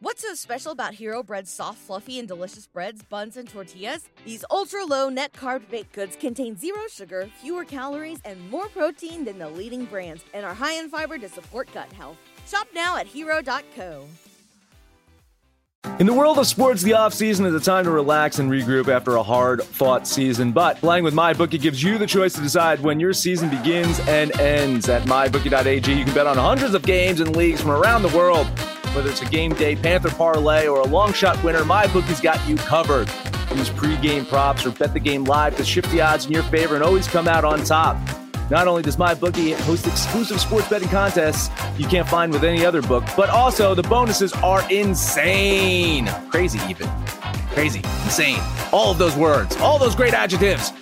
What's so special about Hero Bread's soft, fluffy, and delicious breads, buns, and tortillas? These ultra low net carb baked goods contain zero sugar, fewer calories, and more protein than the leading brands, and are high in fiber to support gut health. Shop now at hero.co. In the world of sports, the offseason is a time to relax and regroup after a hard fought season. But playing with MyBookie gives you the choice to decide when your season begins and ends. At MyBookie.ag, you can bet on hundreds of games and leagues from around the world. Whether it's a game day Panther parlay or a long shot winner, MyBookie's got you covered. Use pregame props or bet the game live to shift the odds in your favor and always come out on top. Not only does MyBookie host exclusive sports betting contests you can't find with any other book, but also the bonuses are insane. Crazy, even. Crazy, insane. All of those words, all those great adjectives.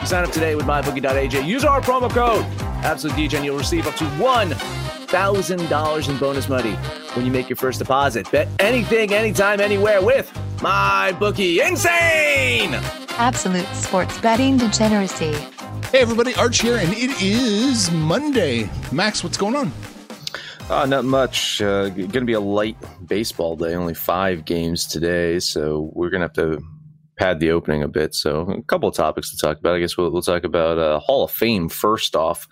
You sign up today with MyBookie.ag. Use our promo code AbsoluteDJ and you'll receive up to $1,000 in bonus money when you make your first deposit. Bet anything, anytime, anywhere with my bookie. Insane! Absolute sports betting degeneracy. Hey, everybody, Arch here, and it is Monday. Max, what's going on? Uh, not much. Uh, going to be a light baseball day. Only five games today, so we're going to have to pad the opening a bit. So a couple of topics to talk about. I guess we'll, we'll talk about uh, Hall of Fame first off.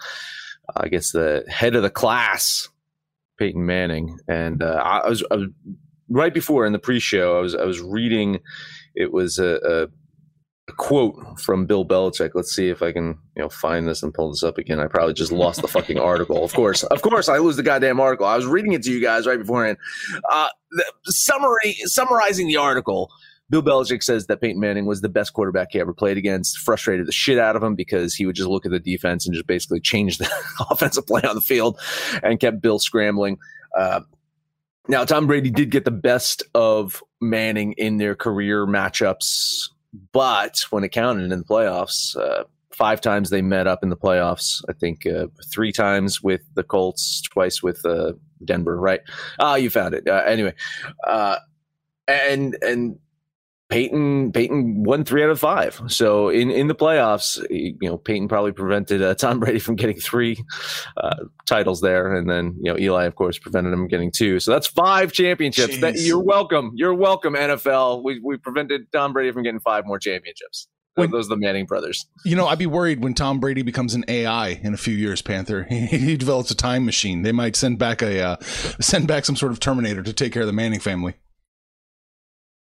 I guess the head of the class, Peyton Manning, and uh, I, was, I was right before in the pre-show. I was I was reading. It was a, a a quote from Bill Belichick. Let's see if I can, you know, find this and pull this up again. I probably just lost the fucking article. Of course, of course, I lose the goddamn article. I was reading it to you guys right beforehand. Uh, the summary, summarizing the article. Bill Belichick says that Peyton Manning was the best quarterback he ever played against. Frustrated the shit out of him because he would just look at the defense and just basically change the offensive play on the field and kept Bill scrambling. Uh, now, Tom Brady did get the best of Manning in their career matchups but when it counted in the playoffs, uh, five times they met up in the playoffs. I think uh, three times with the Colts, twice with uh, Denver. Right? Ah, you found it. Uh, anyway, uh, and and Peyton Peyton won three out of five. So in, in the playoffs, you know Peyton probably prevented uh, Tom Brady from getting three uh, titles there, and then you know Eli, of course, prevented him from getting two. So that's five championships. That, you're welcome. You're welcome, NFL. We we prevented Tom Brady from getting five more championships. When, those are the Manning brothers. You know, I'd be worried when Tom Brady becomes an AI in a few years. Panther, he, he develops a time machine. They might send back a uh, send back some sort of Terminator to take care of the Manning family.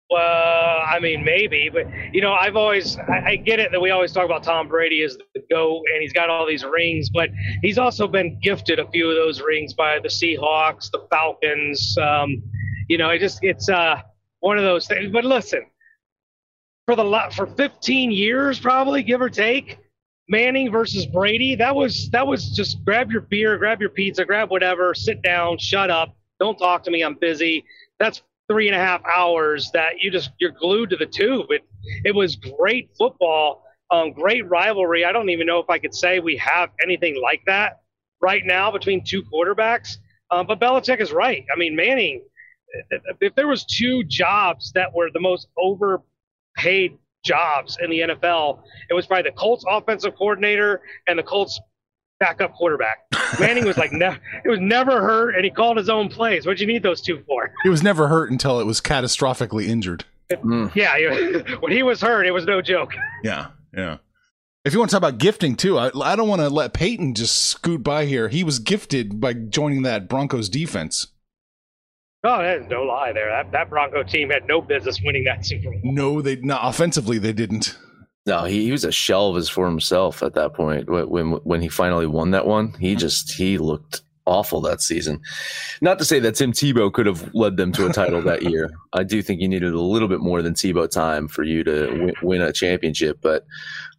Well, I mean, maybe, but you know, I've always I, I, get it that we always talk about Tom Brady as the go, and he's got all these rings, but he's also been gifted a few of those rings by the Seahawks, the Falcons. Um, you know, it just it's uh one of those things. But listen, for the lot for 15 years, probably give or take, Manning versus Brady, that was that was just grab your beer, grab your pizza, grab whatever, sit down, shut up, don't talk to me, I'm busy. That's three and a half hours that you just you're glued to the tube. It it was great football, um, great rivalry. I don't even know if I could say we have anything like that right now between two quarterbacks. Um, but Belichick is right. I mean, Manning. If there was two jobs that were the most overpaid jobs in the NFL, it was probably the Colts offensive coordinator and the Colts backup quarterback. Manning was like, ne- it was never hurt, and he called his own plays. What'd you need those two for? He was never hurt until it was catastrophically injured. Mm. Yeah, when he was hurt, it was no joke. Yeah, yeah. If you want to talk about gifting too, I, I don't want to let Peyton just scoot by here. He was gifted by joining that Broncos defense. Oh, there's no lie there. That, that Bronco team had no business winning that Super Bowl. No, they not offensively they didn't. No, he, he was a shell of his for himself at that point. When when he finally won that one, he just he looked awful that season. Not to say that Tim Tebow could have led them to a title that year. I do think you needed a little bit more than Tebow time for you to win, win a championship. But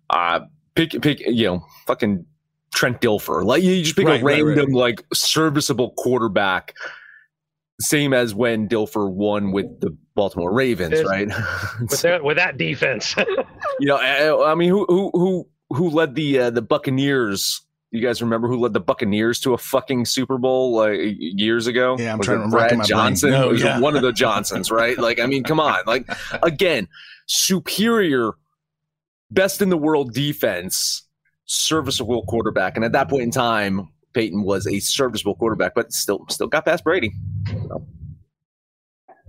uh, pick pick you know fucking Trent Dilfer. Like you just pick right, a random right, right. like serviceable quarterback same as when Dilfer won with the Baltimore Ravens, right? with, that, with that defense, you know, I, I, mean, who who who who led the uh, the Buccaneers? You guys remember who led the Buccaneers to a fucking Super Bowl like years ago? Yeah, I'm was trying to remember. Brad Johnson. No, was yeah. one of the Johnsons, right? Like, I mean, come on. Like, again, superior, best in the world defense, serviceable quarterback, and at that point in time, Peyton was a serviceable quarterback, but still still got past Brady.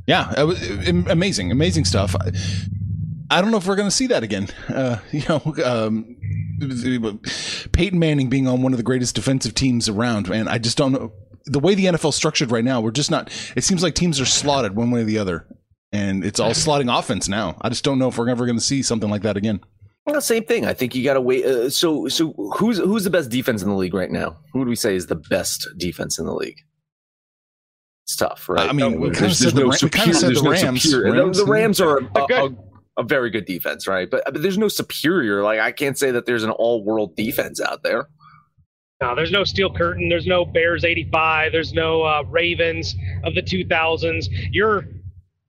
Yeah, it was amazing, amazing stuff. I don't know if we're going to see that again. Uh, you know, um, Peyton Manning being on one of the greatest defensive teams around, man. I just don't know the way the NFL structured right now. We're just not. It seems like teams are slotted one way or the other, and it's all slotting offense now. I just don't know if we're ever going to see something like that again. Well, same thing. I think you got to wait. Uh, so, so who's who's the best defense in the league right now? Who would we say is the best defense in the league? It's tough, right? I mean, we kind of said, the, Rams. Rams. The Rams are a, a, a, very good defense, right? But, but there's no superior. Like I can't say that there's an all-world defense out there. No, there's no steel curtain. There's no Bears 85. There's no uh, Ravens of the 2000s. Your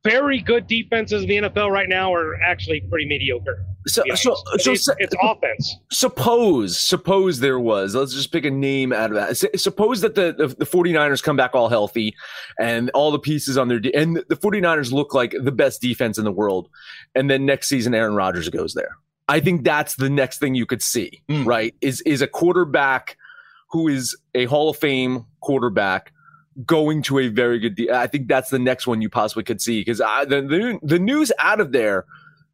very good defenses in the NFL right now are actually pretty mediocre. So, so, so it's, it's, offense. Suppose, suppose there was, let's just pick a name out of that. Suppose that the, the, the 49ers come back all healthy and all the pieces on their, de- and the 49ers look like the best defense in the world. And then next season, Aaron Rodgers goes there. I think that's the next thing you could see, mm. right? Is, is a quarterback who is a Hall of Fame quarterback going to a very good, de- I think that's the next one you possibly could see because the, the, the news out of there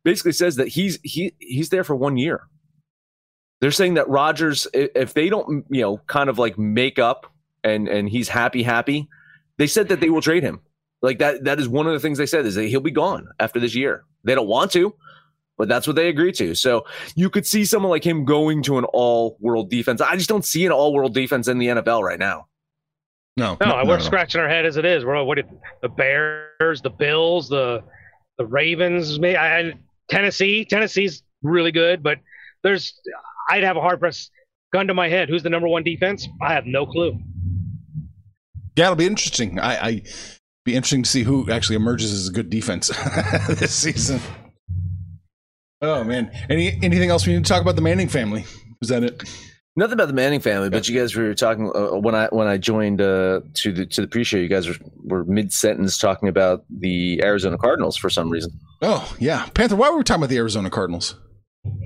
basically says that he's he he's there for one year. They're saying that Rodgers, if they don't, you know, kind of like make up and and he's happy, happy, they said that they will trade him. Like that that is one of the things they said is that he'll be gone after this year. They don't want to, but that's what they agreed to. So you could see someone like him going to an all world defense. I just don't see an all world defense in the NFL right now. No, no, no we're no, scratching our head as it is. We're what did the Bears, the Bills, the the Ravens. I, I, Tennessee, Tennessee's really good, but there's I'd have a hard press gun to my head. Who's the number one defense? I have no clue. Yeah, it'll be interesting. I, I be interesting to see who actually emerges as a good defense this season. Oh man, any anything else we need to talk about the Manning family? Is that it? Nothing about the Manning family, but you guys were talking uh, when I when I joined uh, to the to the pre-show. You guys were, were mid sentence talking about the Arizona Cardinals for some reason. Oh yeah, Panther. Why were we talking about the Arizona Cardinals?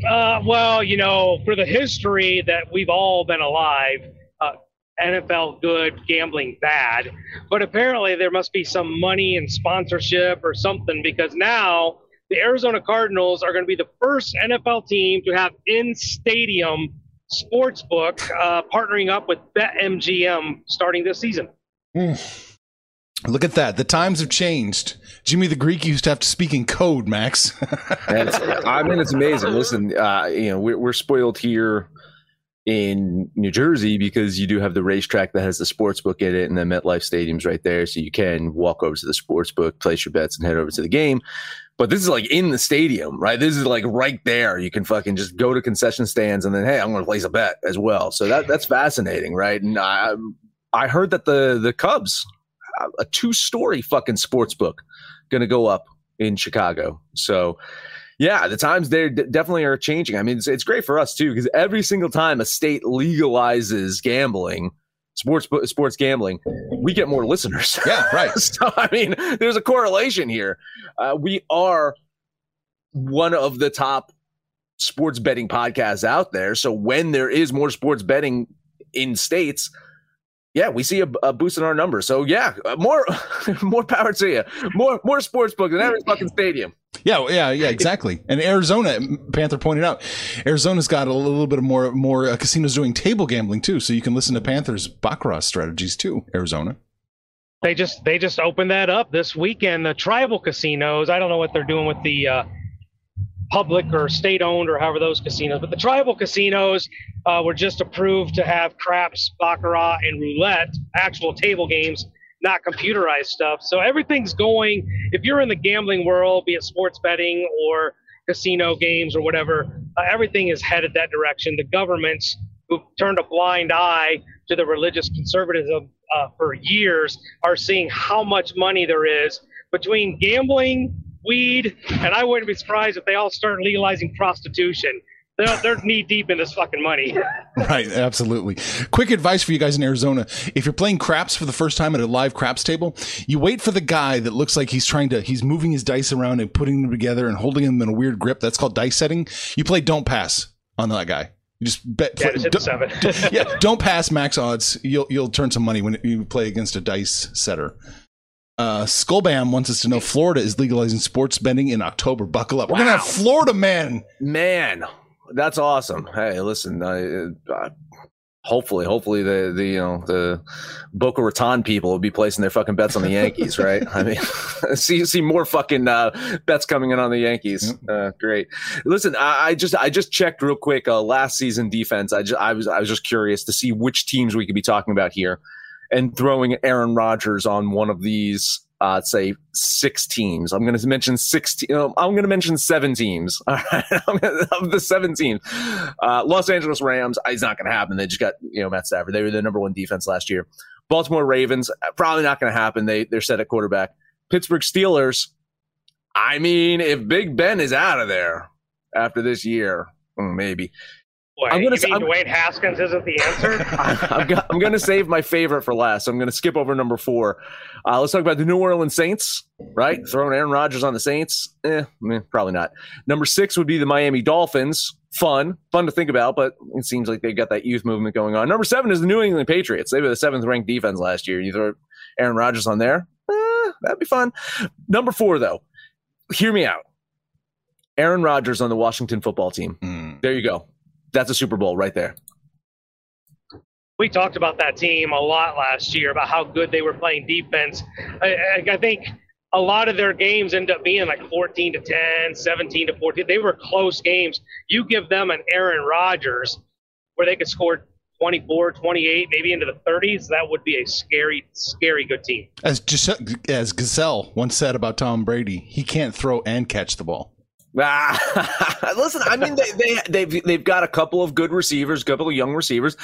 Uh, well, you know, for the history that we've all been alive, uh, NFL good, gambling bad. But apparently, there must be some money and sponsorship or something because now the Arizona Cardinals are going to be the first NFL team to have in stadium Sportsbook uh, partnering up with BetMGM starting this season. Mm. Look at that. The times have changed. Jimmy the Greek used to have to speak in code, Max. I mean, it's amazing. Listen, uh, you know, we're, we're spoiled here in New Jersey because you do have the racetrack that has the sports book in it and the MetLife Stadium's right there. So you can walk over to the sports book, place your bets, and head over to the game. But this is like in the stadium, right? This is like right there. You can fucking just go to concession stands and then, hey, I'm going to place a bet as well. So that that's fascinating, right? And I I heard that the the Cubs, a two story fucking sports book, going to go up in Chicago. So yeah, the times they definitely are changing. I mean, it's, it's great for us too because every single time a state legalizes gambling sports sports gambling, we get more listeners. Yeah, right. so I mean, there's a correlation here. Uh, we are one of the top sports betting podcasts out there. So when there is more sports betting in states, yeah, we see a, a, boost in our numbers. So yeah, uh, more more power to you. More more sports book than every fucking stadium. Yeah, yeah, yeah, exactly. And Arizona, Panther pointed out, Arizona's got a little bit of more more uh, casinos doing table gambling too, so you can listen to Panther's baccarat strategies too. Arizona. They just they just opened that up this weekend. The tribal casinos. I don't know what they're doing with the uh, public or state owned or however those casinos, but the tribal casinos uh, were just approved to have craps, baccarat, and roulette, actual table games, not computerized stuff. So everything's going. If you're in the gambling world, be it sports betting or casino games or whatever, uh, everything is headed that direction. The governments who've turned a blind eye to the religious conservatism uh, for years are seeing how much money there is between gambling, weed, and I wouldn't be surprised if they all start legalizing prostitution they're, they're knee deep in this fucking money. right, absolutely. Quick advice for you guys in Arizona: if you're playing craps for the first time at a live craps table, you wait for the guy that looks like he's trying to he's moving his dice around and putting them together and holding them in a weird grip. That's called dice setting. You play don't pass on that guy. You just bet. Yeah, for, seven. yeah, don't pass max odds. You'll you'll turn some money when you play against a dice setter. Uh, Skullbam wants us to know Florida is legalizing sports betting in October. Buckle up. We're going to have Florida man. Man, that's awesome. Hey, listen, I, uh, hopefully, hopefully the the you know the Boca Raton people will be placing their fucking bets on the Yankees, right? I mean, see see more fucking uh, bets coming in on the Yankees. Uh, great. Listen, I, I, just I just checked real quick uh, last season defense. I just I was I was just curious to see which teams we could be talking about here, and throwing Aaron Rodgers on one of these uh, say six teams. I'm going to mention six. Te- I'm going to mention seven teams. All right, of the seven teams, uh, Los Angeles Rams. It's not going to happen. They just got you know Matt Stafford. They were the number one defense last year. Baltimore Ravens. Probably not going to happen. They they're set at quarterback. Pittsburgh Steelers. I mean, if Big Ben is out of there after this year, hmm, maybe. Wait, I'm gonna, you mean I'm, Dwayne Haskins isn't the answer? I'm, I'm going to save my favorite for last. I'm going to skip over number four. Uh, let's talk about the New Orleans Saints, right? Throwing Aaron Rodgers on the Saints? Eh, eh, probably not. Number six would be the Miami Dolphins. Fun, fun to think about, but it seems like they've got that youth movement going on. Number seven is the New England Patriots. They were the seventh ranked defense last year. You throw Aaron Rodgers on there? Eh, that'd be fun. Number four, though, hear me out. Aaron Rodgers on the Washington football team. Mm. There you go that's a Super Bowl right there. We talked about that team a lot last year about how good they were playing defense. I, I think a lot of their games end up being like 14 to 10, 17 to 14. They were close games. You give them an Aaron Rodgers where they could score 24, 28, maybe into the 30s, that would be a scary, scary good team. As as Gisele once said about Tom Brady, he can't throw and catch the ball. Ah, listen, I mean, they, they, they've, they've got a couple of good receivers, couple of young receivers.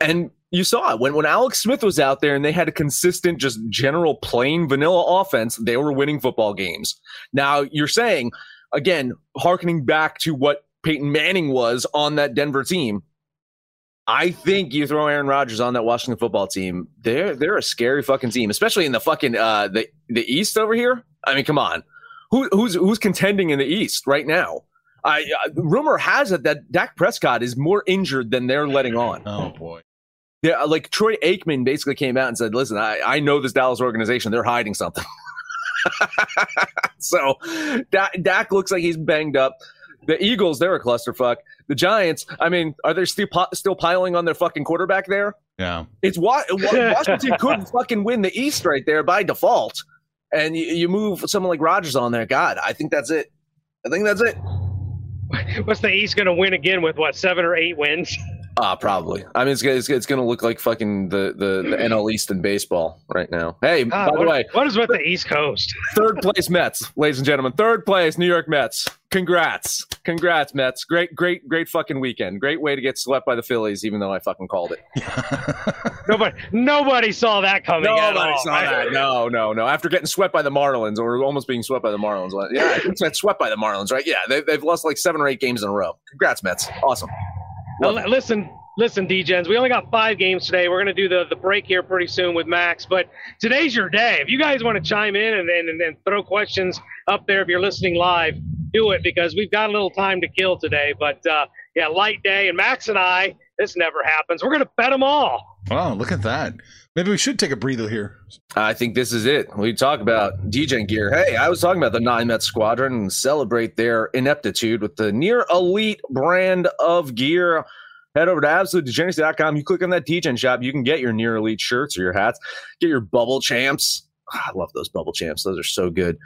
And you saw it when, when Alex Smith was out there and they had a consistent, just general plain vanilla offense, they were winning football games. Now you're saying, again, harkening back to what Peyton Manning was on that Denver team. I think you throw Aaron Rodgers on that Washington football team. They're they're a scary fucking team, especially in the fucking uh the the East over here. I mean, come on. Who, who's who's contending in the East right now? I, uh, rumor has it that Dak Prescott is more injured than they're letting on. Oh boy. Yeah, like Troy Aikman basically came out and said, "Listen, I, I know this Dallas organization; they're hiding something." so Dak, Dak looks like he's banged up. The Eagles, they're a clusterfuck. The Giants, I mean, are they still still piling on their fucking quarterback there? Yeah, it's why Washington could fucking win the East right there by default and you, you move someone like Rodgers on there. God, I think that's it. I think that's it. What's the East going to win again with what seven or eight wins? Uh, probably. I mean, it's, it's, it's going to look like fucking the, the, the NL East in baseball right now. Hey, by what, the way, what is with the East Coast? third place Mets, ladies and gentlemen. Third place New York Mets. Congrats, congrats, Mets. Great, great, great fucking weekend. Great way to get swept by the Phillies, even though I fucking called it. nobody, nobody saw that coming. Nobody all, saw right? that. No, no, no. After getting swept by the Marlins, or almost being swept by the Marlins. Yeah, I think swept by the Marlins, right? Yeah, they, they've lost like seven or eight games in a row. Congrats, Mets. Awesome. Well, listen, listen, DGens, we only got five games today. We're going to do the, the break here pretty soon with Max, but today's your day. If you guys want to chime in and, then and, and throw questions up there if you're listening live, do it because we've got a little time to kill today. But uh, yeah, light day. And Max and I, this never happens. We're going to bet them all. Oh, look at that. Maybe we should take a breather here. I think this is it. We talk about DJ gear. Hey, I was talking about the nine Met Squadron and celebrate their ineptitude with the near elite brand of gear head over to absolutedegeneracy.com. You click on that DGen shop, you can get your near elite shirts or your hats, get your bubble champs. Oh, I love those bubble champs. Those are so good.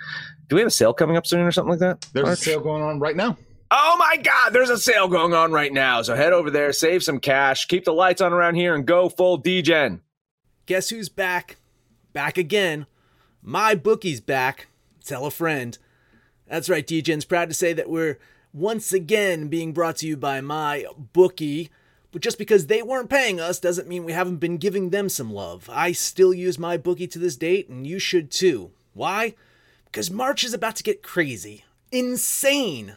Do we have a sale coming up soon or something like that? There's March? a sale going on right now. Oh my God, there's a sale going on right now. So head over there, save some cash, keep the lights on around here, and go full DGen. Guess who's back? Back again. My bookie's back. Tell a friend. That's right, DGen's proud to say that we're once again being brought to you by my bookie. But just because they weren't paying us doesn't mean we haven't been giving them some love. I still use my bookie to this date, and you should too. Why? Because March is about to get crazy, insane,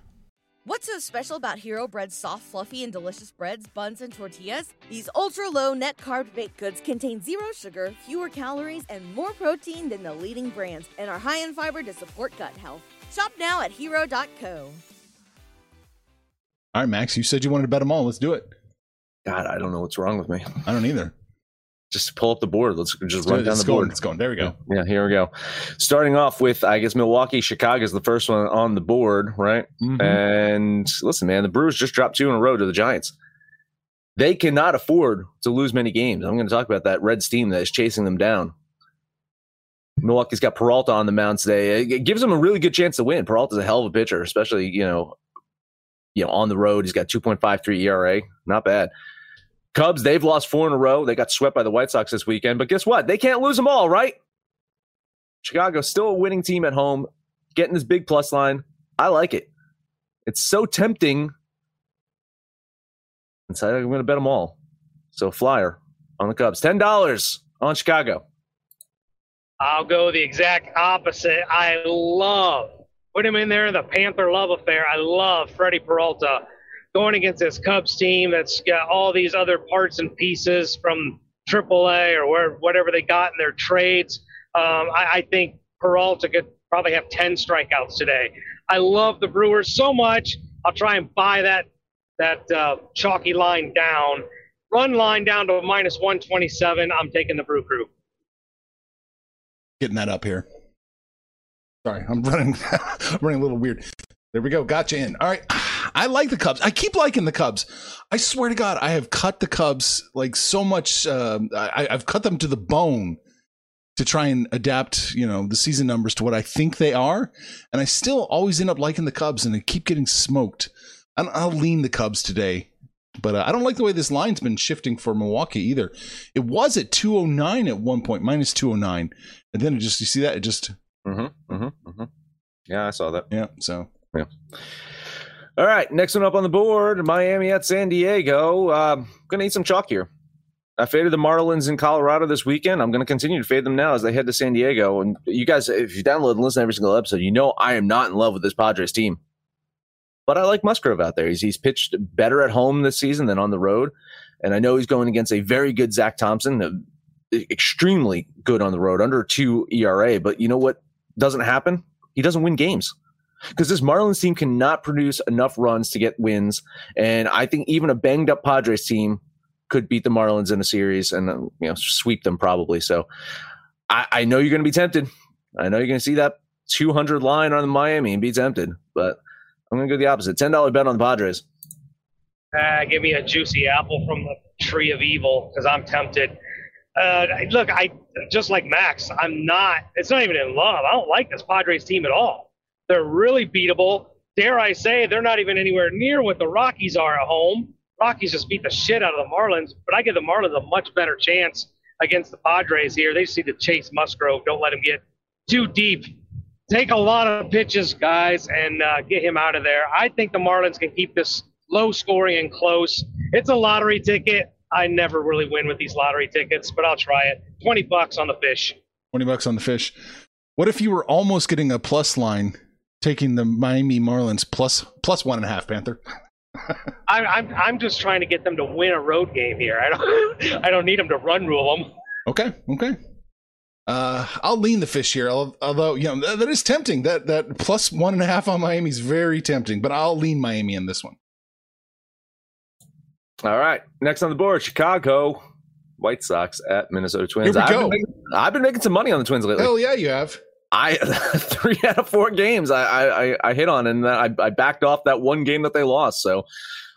What's so special about Hero Bread's soft, fluffy, and delicious breads, buns, and tortillas? These ultra low net carb baked goods contain zero sugar, fewer calories, and more protein than the leading brands, and are high in fiber to support gut health. Shop now at hero.co. All right, Max, you said you wanted to bet them all. Let's do it. God, I don't know what's wrong with me. I don't either. Just pull up the board. Let's just run down the going. board. It's going. There we go. Yeah, here we go. Starting off with, I guess Milwaukee, Chicago is the first one on the board, right? Mhm. And listen, man, the Brewers just dropped two in a row to the Giants. They cannot afford to lose many games. I'm going to talk about that Reds team that is chasing them down. Milwaukee's got Peralta on the mound today. It gives them a really good chance to win. Peralta's a hell of a pitcher, especially you know, you know, on the road. He's got 2.53 ERA, not bad. Cubs, they've lost four in a row. They got swept by the White Sox this weekend, but guess what? They can't lose them all, right? Chicago's still a winning team at home, getting this big plus line. I like it. It's so tempting. So I'm going to bet them all. So flyer on the Cubs, ten dollars on Chicago. I'll go the exact opposite. I love put him in there in the Panther love affair. I love Freddie Peralta going against this Cubs team that's got all these other parts and pieces from AAA or where whatever they got in their trades. Um, I, I think Peralta could probably have 10 strikeouts today. I love the Brewers so much. I'll try and buy that that uh, chalky line down. Run line down to minus 127. I'm taking the Brew Crew. Getting that up here. Sorry, I'm running, running a little weird. There we go. Gotcha in. All right. I like the Cubs. I keep liking the Cubs. I swear to God, I have cut the Cubs like so much. Um, I, I've cut them to the bone to try and adapt, you know, the season numbers to what I think they are, and I still always end up liking the Cubs, and they keep getting smoked. I will lean the Cubs today, but uh, I don't like the way this line's been shifting for Milwaukee either. It was at 209 at one point, minus 209, and then it just you see that it just Mm-hmm, mm-hmm, mm-hmm. Yeah, I saw that. yeah. So All right, next one up on the board Miami at San Diego. Um, gonna eat some chalk here. I faded the Marlins in Colorado this weekend. I'm going to continue to fade them now as they head to San Diego. And you guys, if you download and listen to every single episode, you know I am not in love with this Padres team. But I like Musgrove out there. He's, he's pitched better at home this season than on the road. And I know he's going against a very good Zach Thompson, uh, extremely good on the road, under two ERA. But you know what doesn't happen? He doesn't win games because this Marlins team cannot produce enough runs to get wins. And I think even a banged up Padres team could beat the Marlins in a series and uh, you know sweep them probably. So I, I know you're going to be tempted. I know you're going to see that 200 line on the Miami and be tempted, but I'm going to go the opposite. Ten dollar bet on the Padres. Uh, give me a juicy apple from the tree of evil because I'm tempted. Uh, look, I just like Max. I'm not. It's not even in love. I don't like this Padres team at all. They're really beatable. Dare I say they're not even anywhere near what the Rockies are at home. Rockies just beat the shit out of the Marlins, but I give the Marlins a much better chance against the Padres here. They need to chase Musgrove. Don't let him get too deep. Take a lot of pitches, guys, and uh, get him out of there. I think the Marlins can keep this low scoring and close. It's a lottery ticket. I never really win with these lottery tickets, but I'll try it. 20 bucks on the fish. 20 bucks on the fish. What if you were almost getting a plus line, taking the Miami Marlins plus plus one and a half Panther? I, I'm, I'm just trying to get them to win a road game here. I don't, I don't need them to run rule them. Okay, okay. Uh, I'll lean the fish here, although you know that, that is tempting. That that plus one and a half on Miami is very tempting, but I'll lean Miami in this one. All right, next on the board, Chicago White Sox at Minnesota Twins. Here we I've, go. Been making, I've been making some money on the Twins lately. Hell yeah, you have. I three out of four games I I, I- hit on, and I, I backed off that one game that they lost. So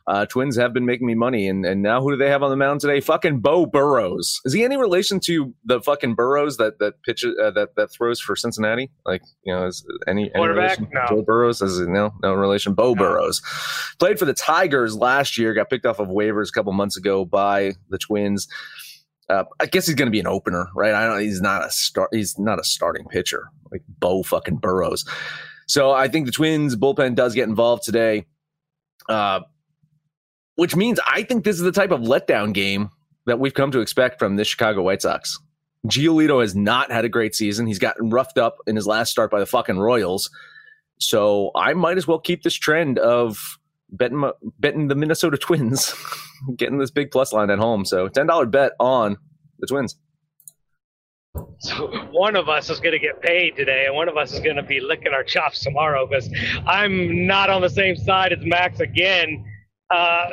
Uh, Twins have been making me money, and, and now who do they have on the mound today? Fucking Beau Burrows. Is he any relation to the fucking Burrows that that pitches uh, that that throws for Cincinnati? Like you know, is any, any relation? No. Joe Burrows is no no relation. Beau Burrows played for the Tigers last year. Got picked off of waivers a couple months ago by the Twins. Uh, I guess he's going to be an opener, right? I don't. He's not a start. He's not a starting pitcher like Beau fucking Burrows. So I think the Twins bullpen does get involved today, uh, which means I think this is the type of letdown game that we've come to expect from the Chicago White Sox. Giolito has not had a great season. He's gotten roughed up in his last start by the fucking Royals. So I might as well keep this trend of betting betting the Minnesota Twins, getting this big plus line at home. So ten dollar bet on the Twins. So one of us is going to get paid today, and one of us is going to be licking our chops tomorrow because I'm not on the same side as Max again. Uh,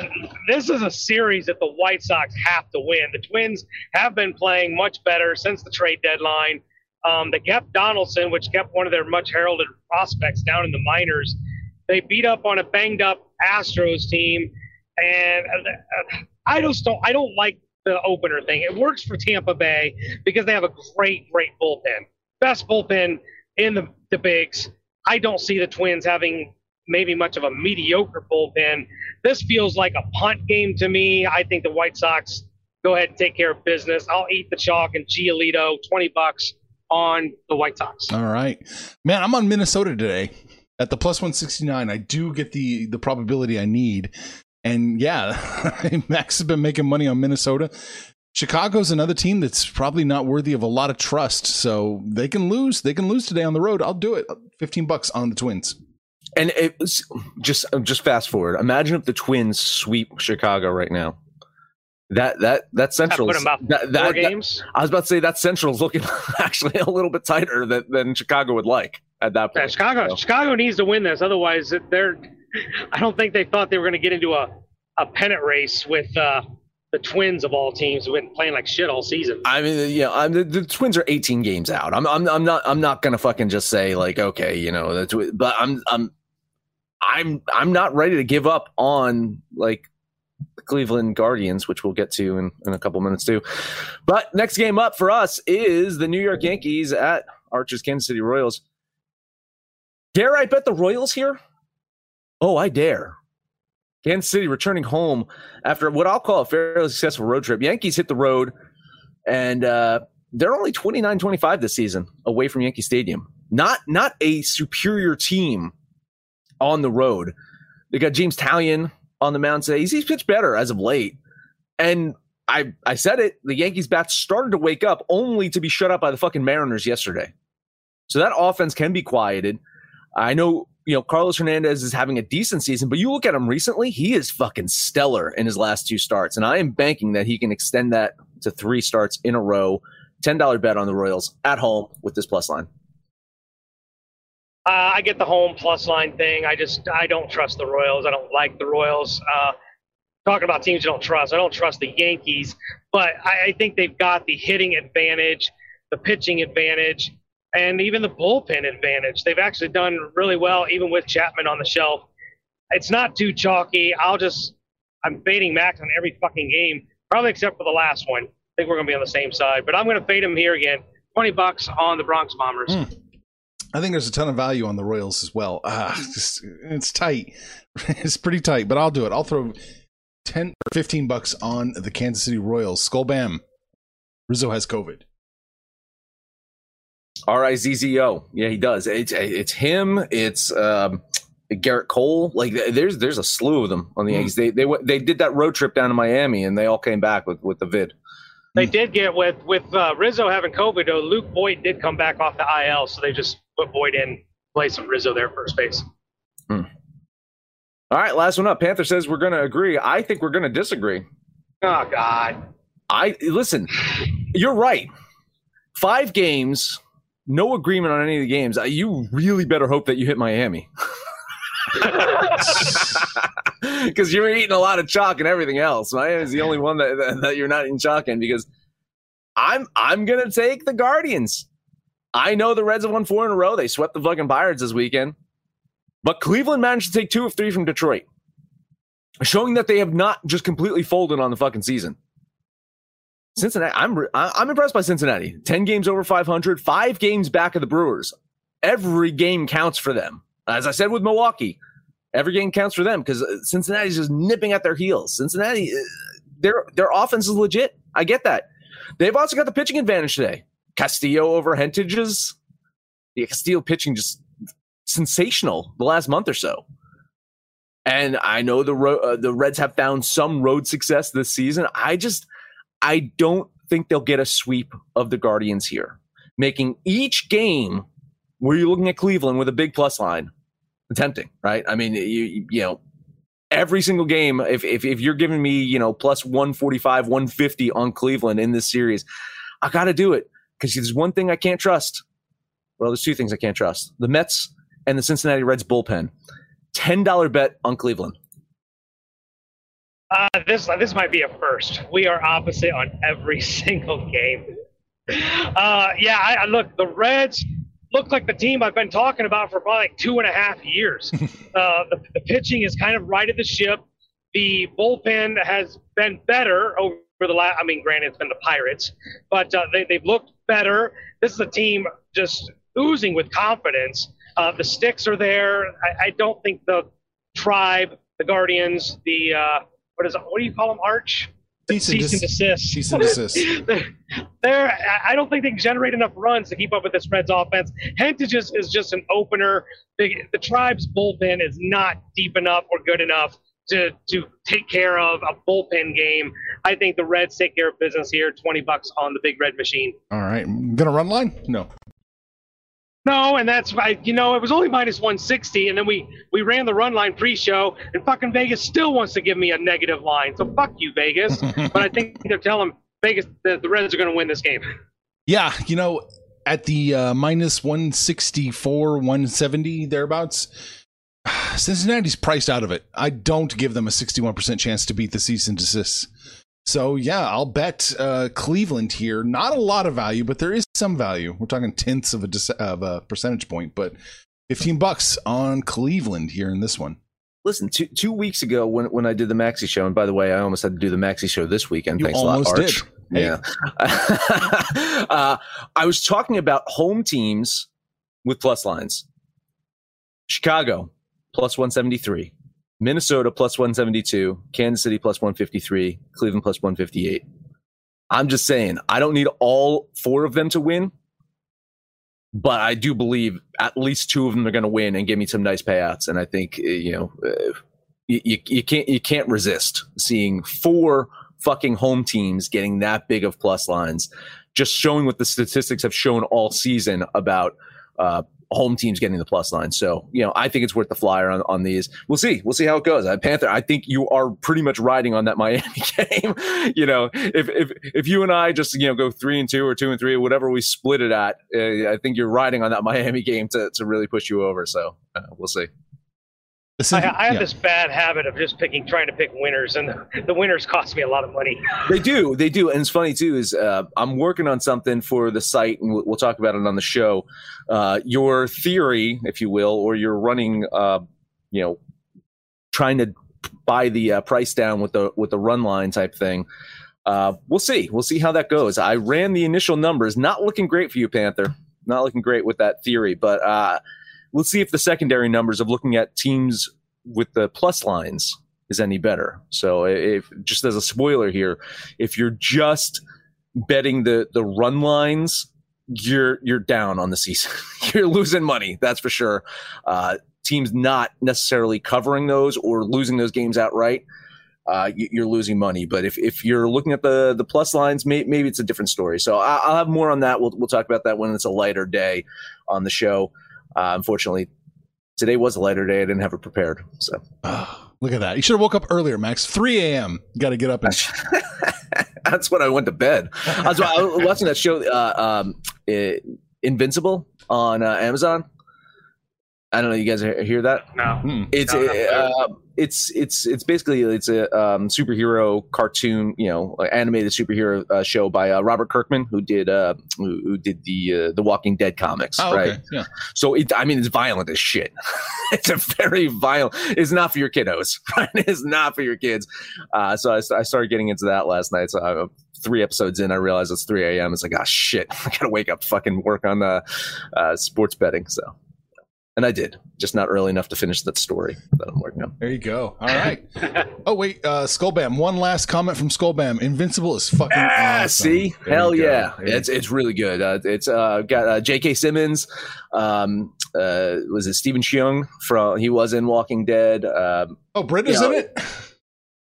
this is a series that the White Sox have to win. The Twins have been playing much better since the trade deadline. Um, they kept Donaldson, which kept one of their much heralded prospects down in the minors. They beat up on a banged up Astros team, and uh, I just don't. I don't like the opener thing. It works for Tampa Bay because they have a great, great bullpen, best bullpen in the the bigs. I don't see the Twins having maybe much of a mediocre bullpen. This feels like a punt game to me. I think the White Sox go ahead and take care of business. I'll eat the chalk and Giolito, twenty bucks on the White Sox. All right, man. I'm on Minnesota today at the plus one sixty nine. I do get the the probability I need, and yeah, Max has been making money on Minnesota. Chicago's another team that's probably not worthy of a lot of trust, so they can lose. They can lose today on the road. I'll do it. Fifteen bucks on the Twins. And it was just just fast forward. Imagine if the Twins sweep Chicago right now. That that that central. put 'em about that, Four that, that- games. I was about to say that central is looking actually a little bit tighter than, than Chicago would like at that Yeah, point. Chicago, So, Chicago needs to win this. Otherwise, they're. I don't think they thought they were going to get into a, a pennant race with uh, the Twins of all teams who've been playing like shit all season. I mean, yeah, I'm, the, the Twins are 18 games out. I'm, I'm, I'm not, I'm not gonna fucking just say like, okay, you know, the Twi- but I'm, I'm, I'm, I'm not ready to give up on like Cleveland Guardians, which we'll get to in, in a couple minutes too. But next game up for us is the New York Yankees at Archer's Kansas City Royals. Dare I bet the Royals here? Oh, I dare. Kansas City returning home after what I'll call a fairly successful road trip. Yankees hit the road and uh, they're only 29 25 this season away from Yankee Stadium. Not not a superior team on the road. They got Jameson Taillon on the mound today. He's, he's pitched better as of late. And I I said it, the Yankees bats started to wake up only to be shut out by the fucking Mariners yesterday. So that offense can be quieted. I know, you know, Carlos Hernandez is having a decent season, but you look at him recently, he is fucking stellar in his last two starts. And I am banking that he can extend that to three starts in a row. $10 bet on the Royals at home with this plus line. Uh, I get the home plus line thing. I just I don't trust the Royals. I don't like the Royals. Uh, talking about teams you don't trust, I don't trust the Yankees, but I, I think they've got the hitting advantage, the pitching advantage, and even the bullpen advantage. They've actually done really well, even with Chapman on the shelf. It's not too chalky. I'll just I'm fading Max on every fucking game, probably except for the last one. I think we're gonna be on the same side, but I'm gonna fade him here again. Twenty bucks on the Bronx Bombers. Mm. I think there's a ton of value on the Royals as well. Ah, it's, it's tight. It's pretty tight, but I'll do it. I'll throw 10 or 15 bucks on the Kansas City Royals. Skull Bam. Rizzo has COVID. R I Z Z O. Yeah, he does. It's it's him. It's um, Gerrit Cole. Like there's there's a slew of them on the. Yankees. They they went- they did that road trip down to Miami, and they all came back with with the vid. They did get with with uh, Rizzo having COVID. Though Luke Voit did come back off the IL, so they just put Voit in place of Rizzo there first base. All right, last one up. Panther says we're going to agree. I think we're going to disagree. Oh God, I listen. You're right. Five games, no agreement on any of the games. Uh, You really better hope that you hit Miami. Because you're eating a lot of chalk and everything else. Miami's the only one that, that, that you're not eating chalk in because I'm I'm gonna take the Guardians. I know the Reds have won four in a row. They swept the fucking Pirates this weekend. But Cleveland managed to take two of three from Detroit. showing that they have not just completely folded on the fucking season. Cincinnati, I'm I'm impressed by Cincinnati. Ten games over 500, five games back of the Brewers. Every game counts for them. As I said with Milwaukee, every game counts for them because uh, Cincinnati's just nipping at their heels. Cincinnati, uh, their their offense is legit. I get that. They've also got the pitching advantage today. Castillo over Hentges. The Castillo pitching just sensational the last month or so. And I know the uh, the Reds have found some road success this season. I just I don't think they'll get a sweep of the Guardians here, making each game where you're looking at Cleveland with a big plus line tempting, right? I mean, you you know, every single game, if if, if you're giving me you know plus 145, 150 on Cleveland in this series, I got to do it because there's one thing I can't trust. Well, there's two things I can't trust: the Mets and the Cincinnati Reds bullpen. Ten dollar bet on Cleveland. Uh, this this might be a first. We are opposite on every single game. Uh, yeah, I, I, look the Reds look like the team I've been talking about for probably like two and a half years. uh, the, the pitching is kind of right righted the ship. The bullpen has been better over the last. I mean, granted, it's been the Pirates, but uh, they they've looked better. This is a team just oozing with confidence. Uh, the sticks are there. I, I, don't think the tribe, the Guardians, the uh, what is it, what do you call them? Arch. Cease and, cease and desist. Cease and desist. they're, I don't think they can generate enough runs to keep up with this Reds offense. Hentges is, is just an opener. The, the Tribe's bullpen is not deep enough or good enough to to take care of a bullpen game. I think the Reds take care of business here. Twenty bucks on the big red machine. All right, gonna run line? No. No, and that's right. You know, it was only minus 160, and then we we ran the run line pre-show, and fucking Vegas still wants to give me a negative line. So fuck you, Vegas. but I think they're telling Vegas that the Reds are going to win this game. Yeah, you know, at the uh, minus 164, 170 thereabouts, Cincinnati's priced out of it. I don't give them a 61% chance to beat the cease and desist. So yeah, I'll bet uh, Cleveland here. Not a lot of value, but there is some value. We're talking tenths of a of a percentage point, but fifteen bucks on Cleveland here in this one. Listen, two two weeks ago when when I did the Maxi show, and by the way, I almost had to do the Maxi show this weekend. You Thanks almost a lot, Arch. did. Yeah, uh, I was talking about home teams with plus lines. Chicago plus one seventy three. Minnesota plus 172, Kansas City plus 153, Cleveland plus 158. I'm just saying, I don't need all four of them to win, but I do believe at least two of them are going to win and give me some nice payouts. And I think uh, you know uh, you, you can't you can't resist seeing four fucking home teams getting that big of plus lines, just showing what the statistics have shown all season about uh, home teams getting the plus line. So, you know, I think it's worth the flyer on, on these. We'll see. We'll see how it goes. Uh, Panther, I think you are pretty much riding on that Miami game. you know, if, if, if you and I just, you know, go three and two or two and three, whatever we split it at, uh, I think you're riding on that Miami game to, to really push you over. So uh, we'll see. I, I, have yeah. this bad habit of just picking, trying to pick winners, and the, the, winners cost me a lot of money. they do, they do, and it's funny too. Is uh, I'm working on something for the site, and we'll, we'll talk about it on the show. Uh, your theory, if you will, or you're running, uh, you know, trying to buy the uh, price down with the with the run line type thing. Uh, we'll see. We'll see how that goes. I ran the initial numbers, not looking great for you, Panther. Not looking great with that theory, but uh, let's see if the secondary numbers of looking at teams with the plus lines is any better. So if just as a spoiler here, if you're just betting the the run lines, you're you're down on the season. you're losing money, that's for sure. Uh, teams not necessarily covering those or losing those games outright. Uh, you're losing money, but if, if you're looking at the the plus lines, may, maybe it's a different story. So I'll have more on that. We'll we'll talk about that when it's a lighter day on the show. Uh, unfortunately, today was a lighter day. I didn't have it prepared. So oh, look at that. You should have woke up earlier, Max. 3 a.m. Got to get up and. That's when I went to bed. I was, I was watching that show, uh, um, Invincible on uh, Amazon. I don't know. You guys hear that? No. Hmm. It's No, no, uh, it's it's it's basically it's a um, superhero cartoon, you know, animated superhero uh, show by uh, Robert Kirkman, who did uh, who, who did the uh, the Walking Dead comics, Oh, right? okay. Yeah. So it, I mean, it's violent as shit. it's a very violent. It's not for your kiddos, right? It's not for your kids. Uh, so I, I started getting into that last night. So I, three episodes in, I realized it's 3 a.m. It's like, ah, shit, I gotta wake up, fucking work on uh, uh, sports betting. So, and I did, just not early enough to finish that story that I'm working on. There you go. All right. oh wait, uh, Skullbam. One last comment from Skullbam. Invincible is fucking Ah, awesome. see, There hell yeah, it's it's really good. Uh, it's uh, got uh, J.K. Simmons. Um, uh, was it Stephen Cheung from? He was in Walking Dead. Um, Oh, Britta's Yeah. in it.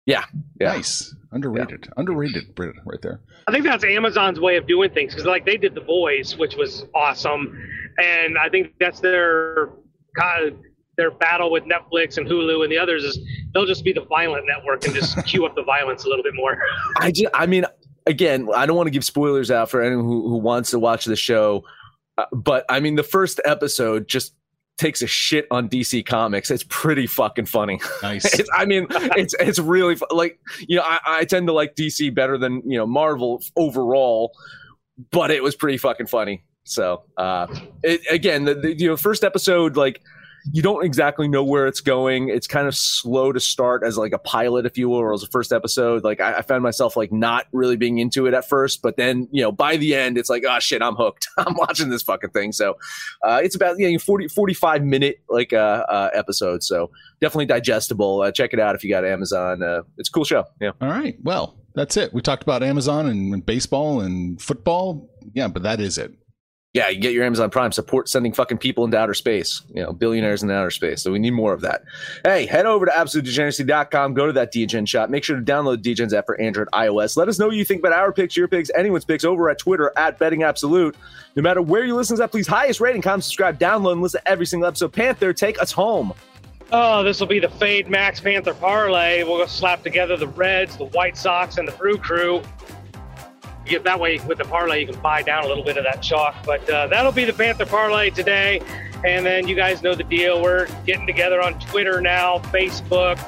Yeah, yeah. Nice. Underrated. Underrated. Britta, right there. I think that's Amazon's way of doing things because, like, they did The Boys, which was awesome, and I think that's their kind of their battle with Netflix and Hulu and the others is they'll just be the violent network and just cue up the violence a little bit more. I just, I mean, again, I don't want to give spoilers out for anyone who, who wants to watch the show, uh, but I mean, the first episode just takes a shit on DC Comics. It's pretty fucking funny. Nice. It's, I mean, it's it's really fu- like you know, I, I tend to like DC better than you know Marvel overall, but it was pretty fucking funny. So, uh, it, again, the, the you know first episode like you don't exactly know where it's going. It's kind of slow to start as like a pilot, if you will, or as a first episode. Like I, I found myself like not really being into it at first, but then you know by the end, it's like oh shit, I'm hooked. I'm watching this fucking thing. So uh, it's about you know 40 45 minute like uh, uh episode. So definitely digestible. Uh, check it out if you got Amazon. Uh, it's a cool show. Yeah. All right. Well, that's it. We talked about Amazon and, and baseball and football. Yeah, but that is it. Yeah, you get your Amazon Prime support sending fucking people into outer space, you know, billionaires in outer space. So we need more of that. Hey, head over to absolutedegeneracy.com, go to that DGen shop. Make sure to download DGen's app for Android, iOS. Let us know what you think about our picks, your picks, anyone's picks over at Twitter at Betting Absolute. No matter where you listen to that, please highest rating, comment, subscribe, download, and listen to every single episode. Panther, take us home. Oh, this will be the Fade Max Panther parlay. We'll go slap together the Reds, the White Sox, and the Brew Crew. Get that way with the parlay, you can buy down a little bit of that chalk. But uh, that'll be the Panther parlay today. And then you guys know the deal. We're getting together on Twitter now, Facebook.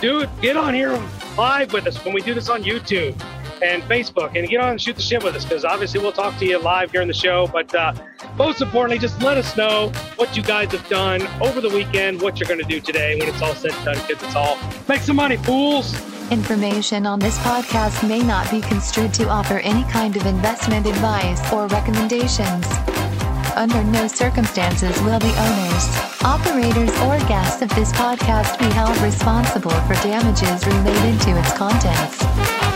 Dude, get on here live with us when we do this on YouTube and Facebook, and get on and shoot the shit with us because obviously we'll talk to you live during the show. But uh, most importantly, just let us know what you guys have done over the weekend, what you're going to do today when it's all said and done, kids. It's all make some money, fools. Information on this podcast may not be construed to offer any kind of investment advice or recommendations. Under no circumstances will the owners, operators, or guests of this podcast be held responsible for damages related to its contents.